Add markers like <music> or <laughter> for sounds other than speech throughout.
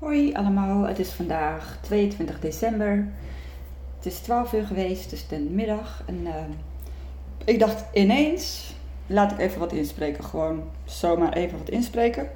Hoi allemaal, het is vandaag 22 december. Het is 12 uur geweest, dus de middag. En uh, ik dacht ineens, laat ik even wat inspreken. Gewoon zomaar even wat inspreken.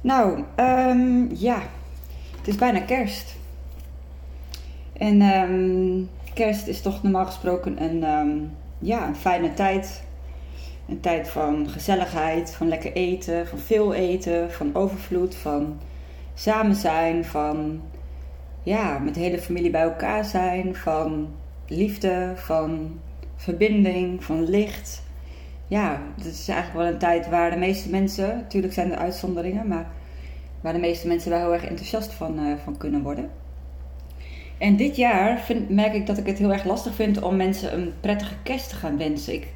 Nou, um, ja, het is bijna kerst. En um, kerst is toch normaal gesproken een, um, ja, een fijne tijd. Een tijd van gezelligheid, van lekker eten, van veel eten, van overvloed, van samen zijn, van ja, met de hele familie bij elkaar zijn, van liefde, van verbinding, van licht. Ja, het is eigenlijk wel een tijd waar de meeste mensen, natuurlijk zijn er uitzonderingen, maar waar de meeste mensen wel heel erg enthousiast van, uh, van kunnen worden. En dit jaar merk ik dat ik het heel erg lastig vind om mensen een prettige kerst te gaan wensen. Ik,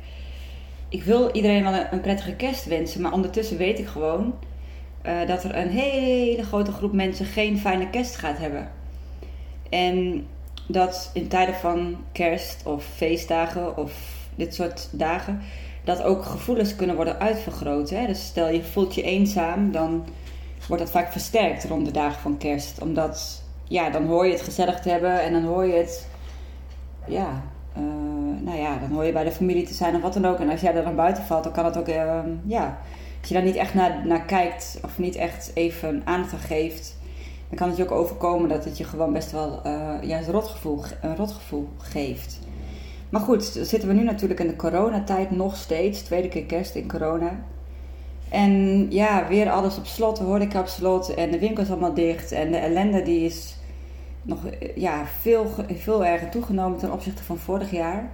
ik wil iedereen wel een prettige kerst wensen, maar ondertussen weet ik gewoon uh, dat er een hele grote groep mensen geen fijne kerst gaat hebben. En dat in tijden van kerst of feestdagen of dit soort dagen, dat ook gevoelens kunnen worden uitvergroot. Hè? Dus stel je voelt je eenzaam, dan wordt dat vaak versterkt rond de dagen van kerst. Omdat, ja, dan hoor je het gezellig te hebben en dan hoor je het, ja, uh, nou ja, dan hoor je bij de familie te zijn of wat dan ook. En als jij er dan buiten valt, dan kan het ook, uh, ja, als je daar niet echt naar, naar kijkt of niet echt even aandacht aan geeft, dan kan het je ook overkomen dat het je gewoon best wel uh, juist rotgevoel, een rotgevoel geeft. Maar goed, zitten we nu natuurlijk in de coronatijd nog steeds. Tweede keer kerst in corona. En ja, weer alles op slot, de horeca op slot en de winkels allemaal dicht. En de ellende die is nog ja, veel, veel erger toegenomen ten opzichte van vorig jaar.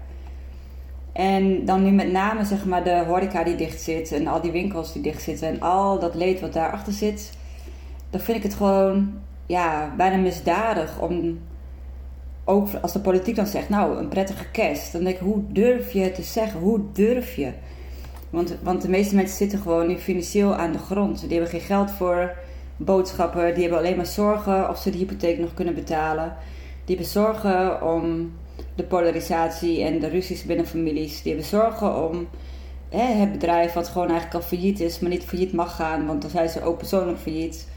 En dan nu met name zeg maar de horeca die dicht zit en al die winkels die dicht zitten en al dat leed wat daarachter zit. Dan vind ik het gewoon ja, bijna misdadig om ook als de politiek dan zegt, nou een prettige kerst. Dan denk ik, hoe durf je te zeggen? Hoe durf je? Want, want de meeste mensen zitten gewoon nu financieel aan de grond. Die hebben geen geld voor boodschappen. Die hebben alleen maar zorgen of ze de hypotheek nog kunnen betalen. Die hebben zorgen om de polarisatie en de ruzies binnen families. Die hebben zorgen om hè, het bedrijf wat gewoon eigenlijk al failliet is, maar niet failliet mag gaan, want dan zijn ze ook persoonlijk failliet.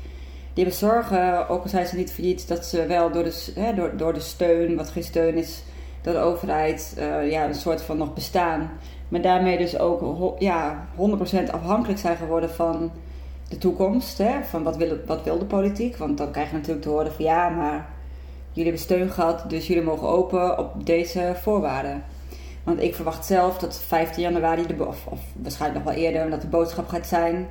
Die hebben zorgen, ook al zijn ze niet failliet, dat ze wel door de, hè, door, door de steun, wat geen steun is, door de overheid, uh, ja, een soort van nog bestaan. Maar daarmee dus ook ja, 100% afhankelijk zijn geworden van de toekomst. Hè? Van wat wil, wat wil de politiek? Want dan krijg je natuurlijk te horen van ja, maar jullie hebben steun gehad, dus jullie mogen open op deze voorwaarden. Want ik verwacht zelf dat 15 januari, de, of, of waarschijnlijk nog wel eerder, dat de boodschap gaat zijn.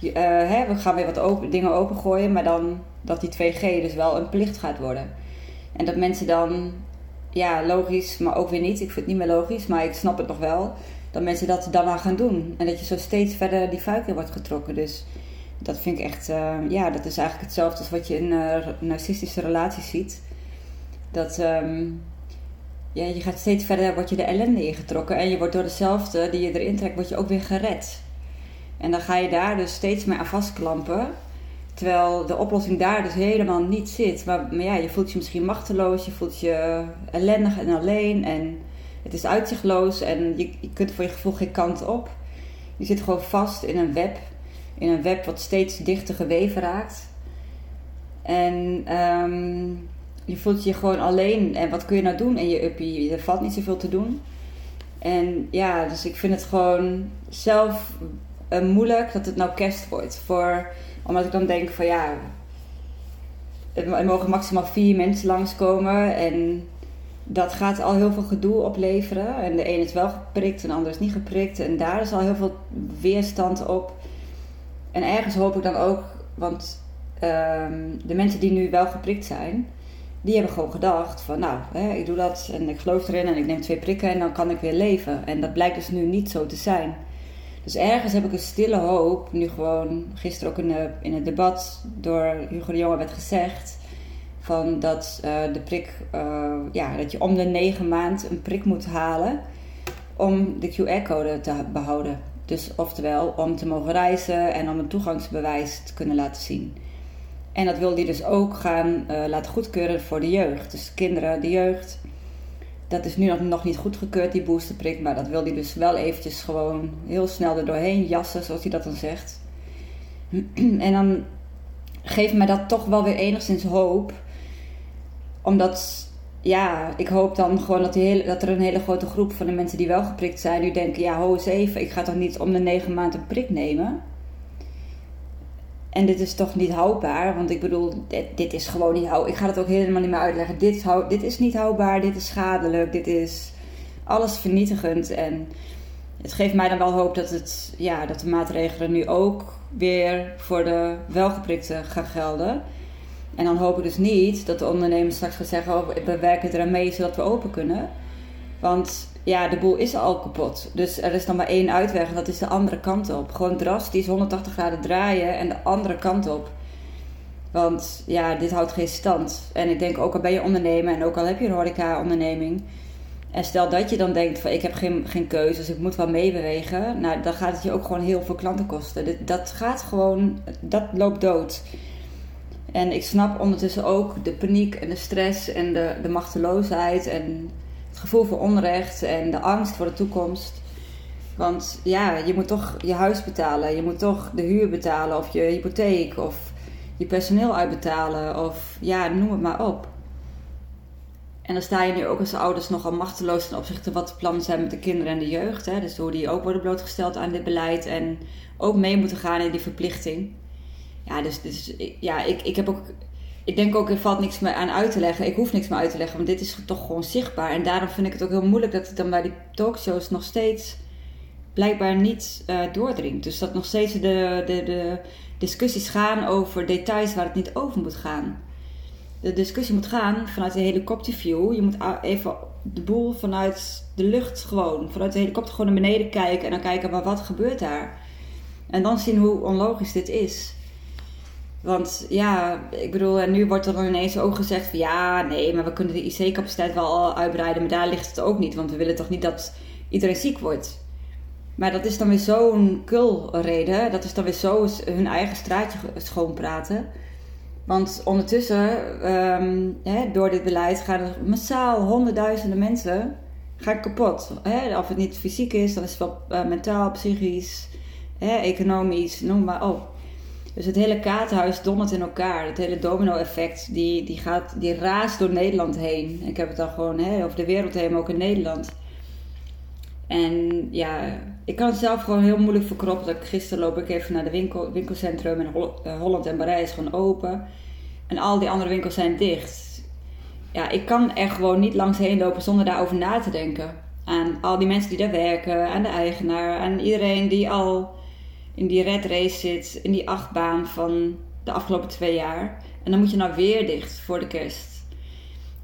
Uh, hè, we gaan weer wat open, dingen opengooien, maar dan dat die 2G dus wel een plicht gaat worden. En dat mensen dan, ja, logisch, maar ook weer niet. Ik vind het niet meer logisch, maar ik snap het nog wel. Dat mensen dat dan gaan doen. En dat je zo steeds verder die fuik in wordt getrokken. Dus dat vind ik echt, uh, ja, dat is eigenlijk hetzelfde als wat je in uh, narcistische relaties ziet dat um, ja, je gaat steeds verder, word je de ellende ingetrokken en je wordt door dezelfde die je erin trekt, word je ook weer gered. En dan ga je daar dus steeds meer aan vastklampen. Terwijl de oplossing daar dus helemaal niet zit. Maar, maar ja, je voelt je misschien machteloos, je voelt je ellendig en alleen. En het is uitzichtloos en je, je kunt voor je gevoel geen kant op. Je zit gewoon vast in een web. In een web wat steeds dichter geweven raakt. En um, je voelt je gewoon alleen. En wat kun je nou doen in je uppie? Er valt niet zoveel te doen. En ja, dus ik vind het gewoon zelf uh, moeilijk dat het nou kerst wordt. Voor, omdat ik dan denk van ja, er mogen maximaal vier mensen langskomen. En dat gaat al heel veel gedoe opleveren. En de een is wel geprikt en de ander is niet geprikt. En daar is al heel veel weerstand op. En ergens hoop ik dan ook, want um, de mensen die nu wel geprikt zijn, die hebben gewoon gedacht van nou, hè, ik doe dat en ik geloof erin en ik neem twee prikken en dan kan ik weer leven. En dat blijkt dus nu niet zo te zijn. Dus ergens heb ik een stille hoop, nu gewoon gisteren ook in, in het debat door Hugo de Jonge werd gezegd, van dat uh, de prik, uh, ja, dat je om de negen maand een prik moet halen om de QR-code te behouden. Dus oftewel om te mogen reizen en om een toegangsbewijs te kunnen laten zien. En dat wil hij dus ook gaan uh, laten goedkeuren voor de jeugd. Dus kinderen, de jeugd. Dat is nu nog, niet goedgekeurd, die boosterprik. Maar dat wil hij dus wel eventjes gewoon heel snel er doorheen jassen, zoals hij dat dan zegt. <clears throat> en dan geeft mij dat toch wel weer enigszins hoop. Omdat, ja, ik hoop dan gewoon dat, hele, dat er een hele grote groep van de mensen die wel geprikt zijn, nu denken: ja, ho eens even, ik ga toch niet om de negen maanden een prik nemen. En dit is toch niet houdbaar, want ik bedoel, dit, is gewoon niet houdbaar. Ik ga het ook helemaal niet meer uitleggen. Dit, dit is niet houdbaar, dit is schadelijk, dit is alles vernietigend. En het geeft mij dan wel hoop dat, het, ja, dat de maatregelen nu ook weer voor de welgeprikten gaan gelden. En dan hoop ik dus niet dat de ondernemers straks gaan zeggen: oh, we werken eraan mee zodat we open kunnen. Want ja, de boel is al kapot. Dus er is dan maar één uitweg en dat is de andere kant op. Gewoon drastisch 180 graden draaien en de andere kant op. Want ja, dit houdt geen stand. En ik denk ook al ben je ondernemer en ook al heb je een horeca-onderneming. En stel dat je dan denkt van ik heb geen, geen keuze, dus ik moet wel meebewegen. Nou, dan gaat het je ook gewoon heel veel klanten kosten. Dat gaat gewoon, dat loopt dood. En ik snap ondertussen ook de paniek en de stress en de, de machteloosheid en gevoel voor onrecht en de angst voor de toekomst. Want ja, je moet toch je huis betalen, je moet toch de huur betalen of je hypotheek of je personeel uitbetalen of ja, noem het maar op. En dan sta je nu ook als ouders nogal machteloos ten opzichte wat de plannen zijn met de kinderen en de jeugd. Hè? Dus hoe die ook worden blootgesteld aan dit beleid en ook mee moeten gaan in die verplichting. Ja, dus, dus ja, ik, ik heb ook ik denk ook, er valt niks meer aan uit te leggen. Ik hoef niks meer uit te leggen, want dit is toch gewoon zichtbaar. En daarom vind ik het ook heel moeilijk dat het dan bij die talkshows nog steeds blijkbaar niet uh, doordringt. Dus dat nog steeds de, de, de discussies gaan over details waar het niet over moet gaan. De discussie moet gaan vanuit de helikopterview. Je moet even de boel vanuit de lucht gewoon, vanuit de helikopter gewoon naar beneden kijken en dan kijken, maar wat gebeurt daar? En dan zien hoe onlogisch dit is. Want ja, ik bedoel, en nu wordt er dan ineens ook gezegd van ja, nee, maar we kunnen de IC-capaciteit wel uitbreiden, maar daar ligt het ook niet, want we willen toch niet dat iedereen ziek wordt. Maar dat is dan weer zo'n kulreden, dat is dan weer zo hun eigen straatje schoonpraten. Want ondertussen, ehm, hè, door dit beleid, gaan er massaal honderdduizenden mensen gaan kapot. Hè? Of het niet fysiek is, dan is het wel uh, mentaal, psychisch, hè, economisch, noem maar op. Dus het hele kaartenhuis dondert in elkaar. Het hele domino-effect, die, die, gaat, die raast door Nederland heen. Ik heb het dan gewoon hè, over de wereld heen, maar ook in Nederland. En ja, ik kan zelf gewoon heel moeilijk verkroppen. Gisteren loop ik even naar de winkel, winkelcentrum en eh, Holland en Parijs gewoon open. En al die andere winkels zijn dicht. Ja, ik kan er gewoon niet langs heen lopen zonder daarover na te denken. Aan al die mensen die daar werken, aan de eigenaar, aan iedereen die al in die red race zit, in die achtbaan van de afgelopen twee jaar. En dan moet je nou weer dicht voor de kerst.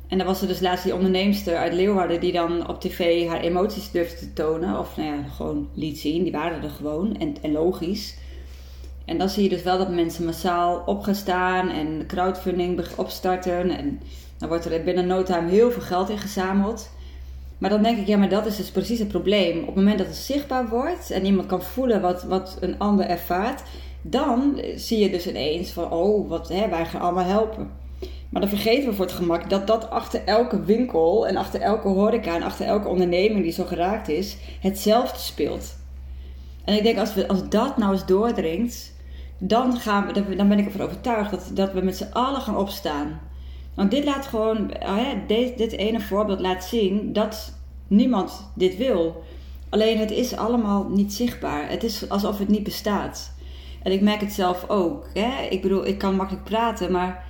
En dan was er dus laatst die onderneemster uit Leeuwarden die dan op tv haar emoties durfde te tonen. Of nou ja, gewoon liet zien. Die waren er gewoon en, en logisch. En dan zie je dus wel dat mensen massaal op gaan staan en crowdfunding opstarten. En dan wordt er binnen no time heel veel geld ingezameld. Maar dan denk ik, ja, maar dat is dus precies het probleem. Op het moment dat het zichtbaar wordt en iemand kan voelen wat, wat een ander ervaart, dan zie je dus ineens van, oh, wat, hè, wij gaan allemaal helpen. Maar dan vergeten we voor het gemak dat dat achter elke winkel en achter elke horeca en achter elke onderneming die zo geraakt is, hetzelfde speelt. En ik denk, als, we, als dat nou eens doordringt, dan, gaan we, dan ben ik ervan overtuigd dat, dat we met z'n allen gaan opstaan. Want dit laat gewoon, oh dit, dit ene voorbeeld laat zien dat niemand dit wil. Alleen het is allemaal niet zichtbaar. Het is alsof het niet bestaat. En ik merk het zelf ook. Hè? Ik bedoel, ik kan makkelijk praten, maar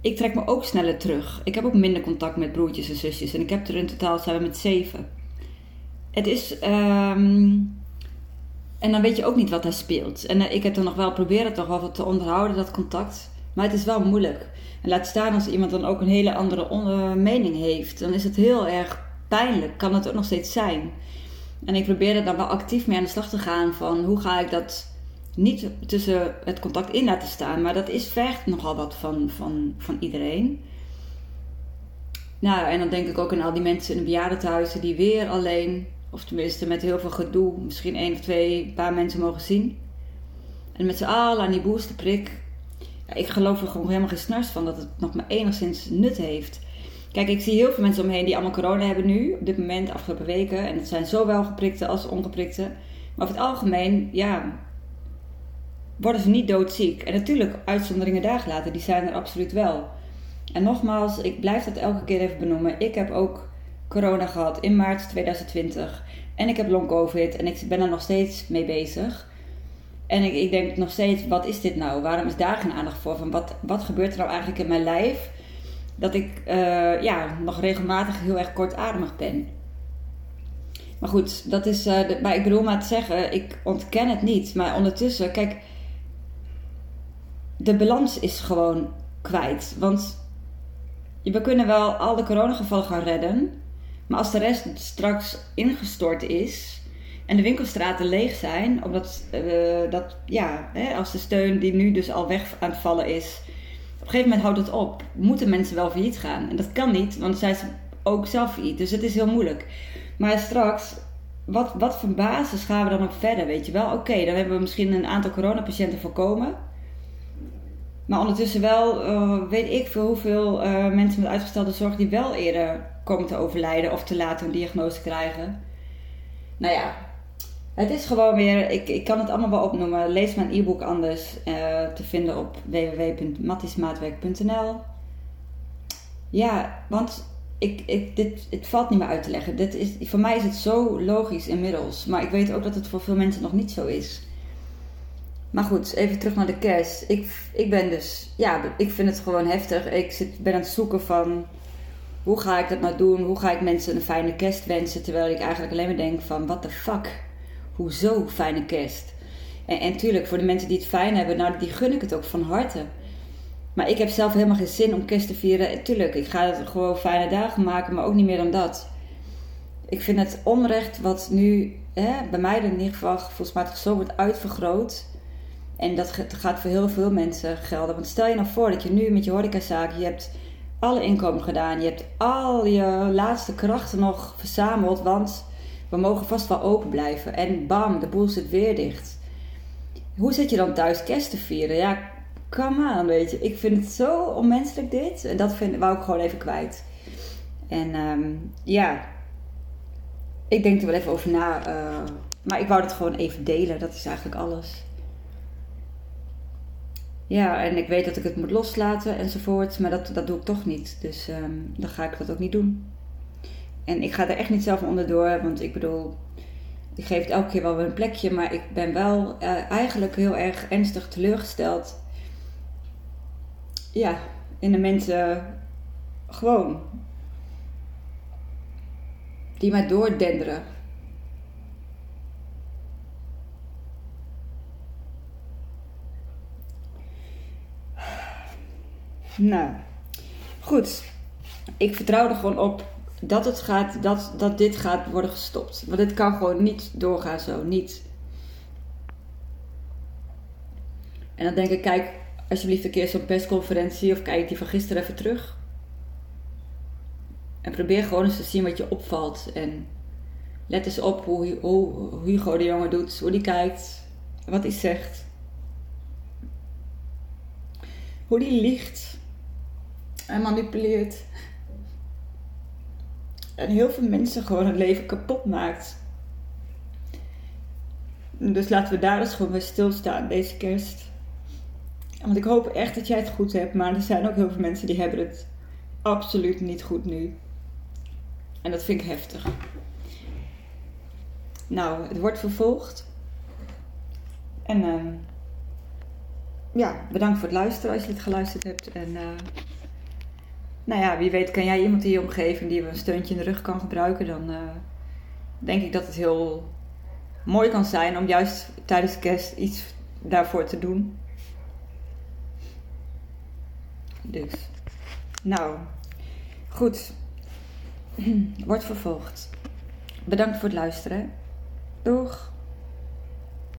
ik trek me ook sneller terug. Ik heb ook minder contact met broertjes en zusjes. En ik heb er in totaal zijn met zeven. Het is. Ehm, en dan weet je ook niet wat er speelt. En eh, ik heb er nog wel proberen toch wel te onderhouden, dat contact. Maar het is wel moeilijk. En laat staan als iemand dan ook een hele andere mening heeft. Dan is het heel erg pijnlijk. Kan het ook nog steeds zijn. En ik probeer er dan wel actief mee aan de slag te gaan. Van hoe ga ik dat niet tussen het contact in laten staan. Maar dat is vergt nogal wat van, van, van iedereen. Nou, en dan denk ik ook aan al die mensen in de bejaardentehuizen die weer alleen, of tenminste met heel veel gedoe, misschien één of twee, paar mensen mogen zien. En met z'n allen aan die boosterprik ik geloof er gewoon helemaal geen snars van dat het nog maar enigszins nut heeft. Kijk, ik zie heel veel mensen omheen die allemaal corona hebben nu, op dit moment, afgelopen weken. En het zijn zowel geprikte als ongeprikte. Maar over het algemeen, ja, worden ze niet doodziek. En natuurlijk, uitzonderingen daar gelaten, die zijn er absoluut wel. En nogmaals, ik blijf dat elke keer even benoemen. Ik heb ook corona gehad in maart 2020. En ik heb long covid en ik ben er nog steeds mee bezig. En ik, ik denk nog steeds, wat is dit nou? Waarom is daar geen aandacht voor? Van wat, wat gebeurt er nou eigenlijk in mijn lijf? Dat ik uh, ja, nog regelmatig heel erg kortademig ben. Maar goed, dat is. De, maar ik bedoel maar te zeggen, ik ontken het niet. Maar ondertussen, kijk, de balans is gewoon kwijt. Want we kunnen wel al de coronagevallen gaan redden. Maar als de rest straks ingestort is en de winkelstraten leeg zijn, omdat uh, dat, ja, hè, als de steun die nu dus al weg aan het vallen is, op een gegeven moment houdt het op. Moeten mensen wel failliet gaan? En dat kan niet, want dan zijn ze ook zelf failliet. Dus het is heel moeilijk. Maar straks, wat, wat voor basis gaan we dan ook verder? Weet je wel, oké, dan hebben we misschien een aantal coronapatiënten voorkomen. Maar ondertussen wel uh, weet ik veel hoeveel uh, mensen met uitgestelde zorg die wel eerder komen te overlijden of te laat een diagnose krijgen. Nou ja, het is gewoon weer, ik, ik kan het allemaal wel opnoemen. Lees mijn e-book anders uh, te vinden op www.mattismaatwerk.nl. Ja, want ik, ik, dit, het valt niet meer uit te leggen. Dit is, voor mij is het zo logisch inmiddels. Maar ik weet ook dat het voor veel mensen nog niet zo is. Maar goed, even terug naar de kerst. Ik, ik ben dus, ja, ik vind het gewoon heftig. Ik zit, ben aan het zoeken van hoe ga ik dat nou doen? Hoe ga ik mensen een fijne kerst wensen? Terwijl ik eigenlijk alleen maar denk van, what the fuck? Hoezo fijne kerst? En, en tuurlijk, voor de mensen die het fijn hebben, nou, die gun ik het ook van harte. Maar ik heb zelf helemaal geen zin om kerst te vieren. Tuurlijk, ik ga het gewoon fijne dagen maken, maar ook niet meer dan dat. Ik vind het onrecht wat nu, hè, bij mij in ieder geval, volgens zo wordt uitvergroot en dat gaat voor heel veel mensen gelden. Want stel je nou voor dat je nu met je horecazaak, je hebt alle inkomen gedaan. Je hebt al je laatste krachten nog verzameld, want we mogen vast wel open blijven. En bam, de boel zit weer dicht. Hoe zit je dan thuis kerst te vieren? Ja, come on, weet je. Ik vind het zo onmenselijk dit. En dat vind, wou ik gewoon even kwijt. En um, ja, ik denk er wel even over na. Uh, maar ik wou het gewoon even delen. Dat is eigenlijk alles. Ja, en ik weet dat ik het moet loslaten enzovoort, maar dat, dat doe ik toch niet. Dus um, dan ga ik dat ook niet doen. En ik ga er echt niet zelf onderdoor, want ik bedoel, ik geef het elke keer wel weer een plekje, maar ik ben wel uh, eigenlijk heel erg ernstig teleurgesteld. Ja, in de mensen gewoon. Die mij doordenderen. Nou, goed. Ik vertrouw er gewoon op dat, het gaat, dat, dat dit gaat worden gestopt. Want dit kan gewoon niet doorgaan zo. Niet. En dan denk ik, kijk alsjeblieft een keer zo'n persconferentie of kijk die van gisteren even terug. En probeer gewoon eens te zien wat je opvalt. En let eens op hoe, hoe Hugo de jongen doet, hoe die kijkt, wat hij zegt. Hoe die liegt en manipuleert. En heel veel mensen gewoon het leven kapot maakt. Dus laten we daar eens gewoon bij stilstaan deze kerst. Want ik hoop echt dat jij het goed hebt, maar er zijn ook heel veel mensen die hebben het absoluut niet goed nu. En dat vind ik heftig. Nou, het wordt vervolgd. En uh, ja, bedankt voor het luisteren als je het geluisterd hebt. En uh, nou ja, wie weet kan jij iemand in je omgeving die een steuntje in de rug kan gebruiken, dan uh, denk ik dat het heel mooi kan zijn om juist tijdens kerst iets daarvoor te doen. Dus, nou, goed. <clears throat> Wordt vervolgd. Bedankt voor het luisteren. Doeg!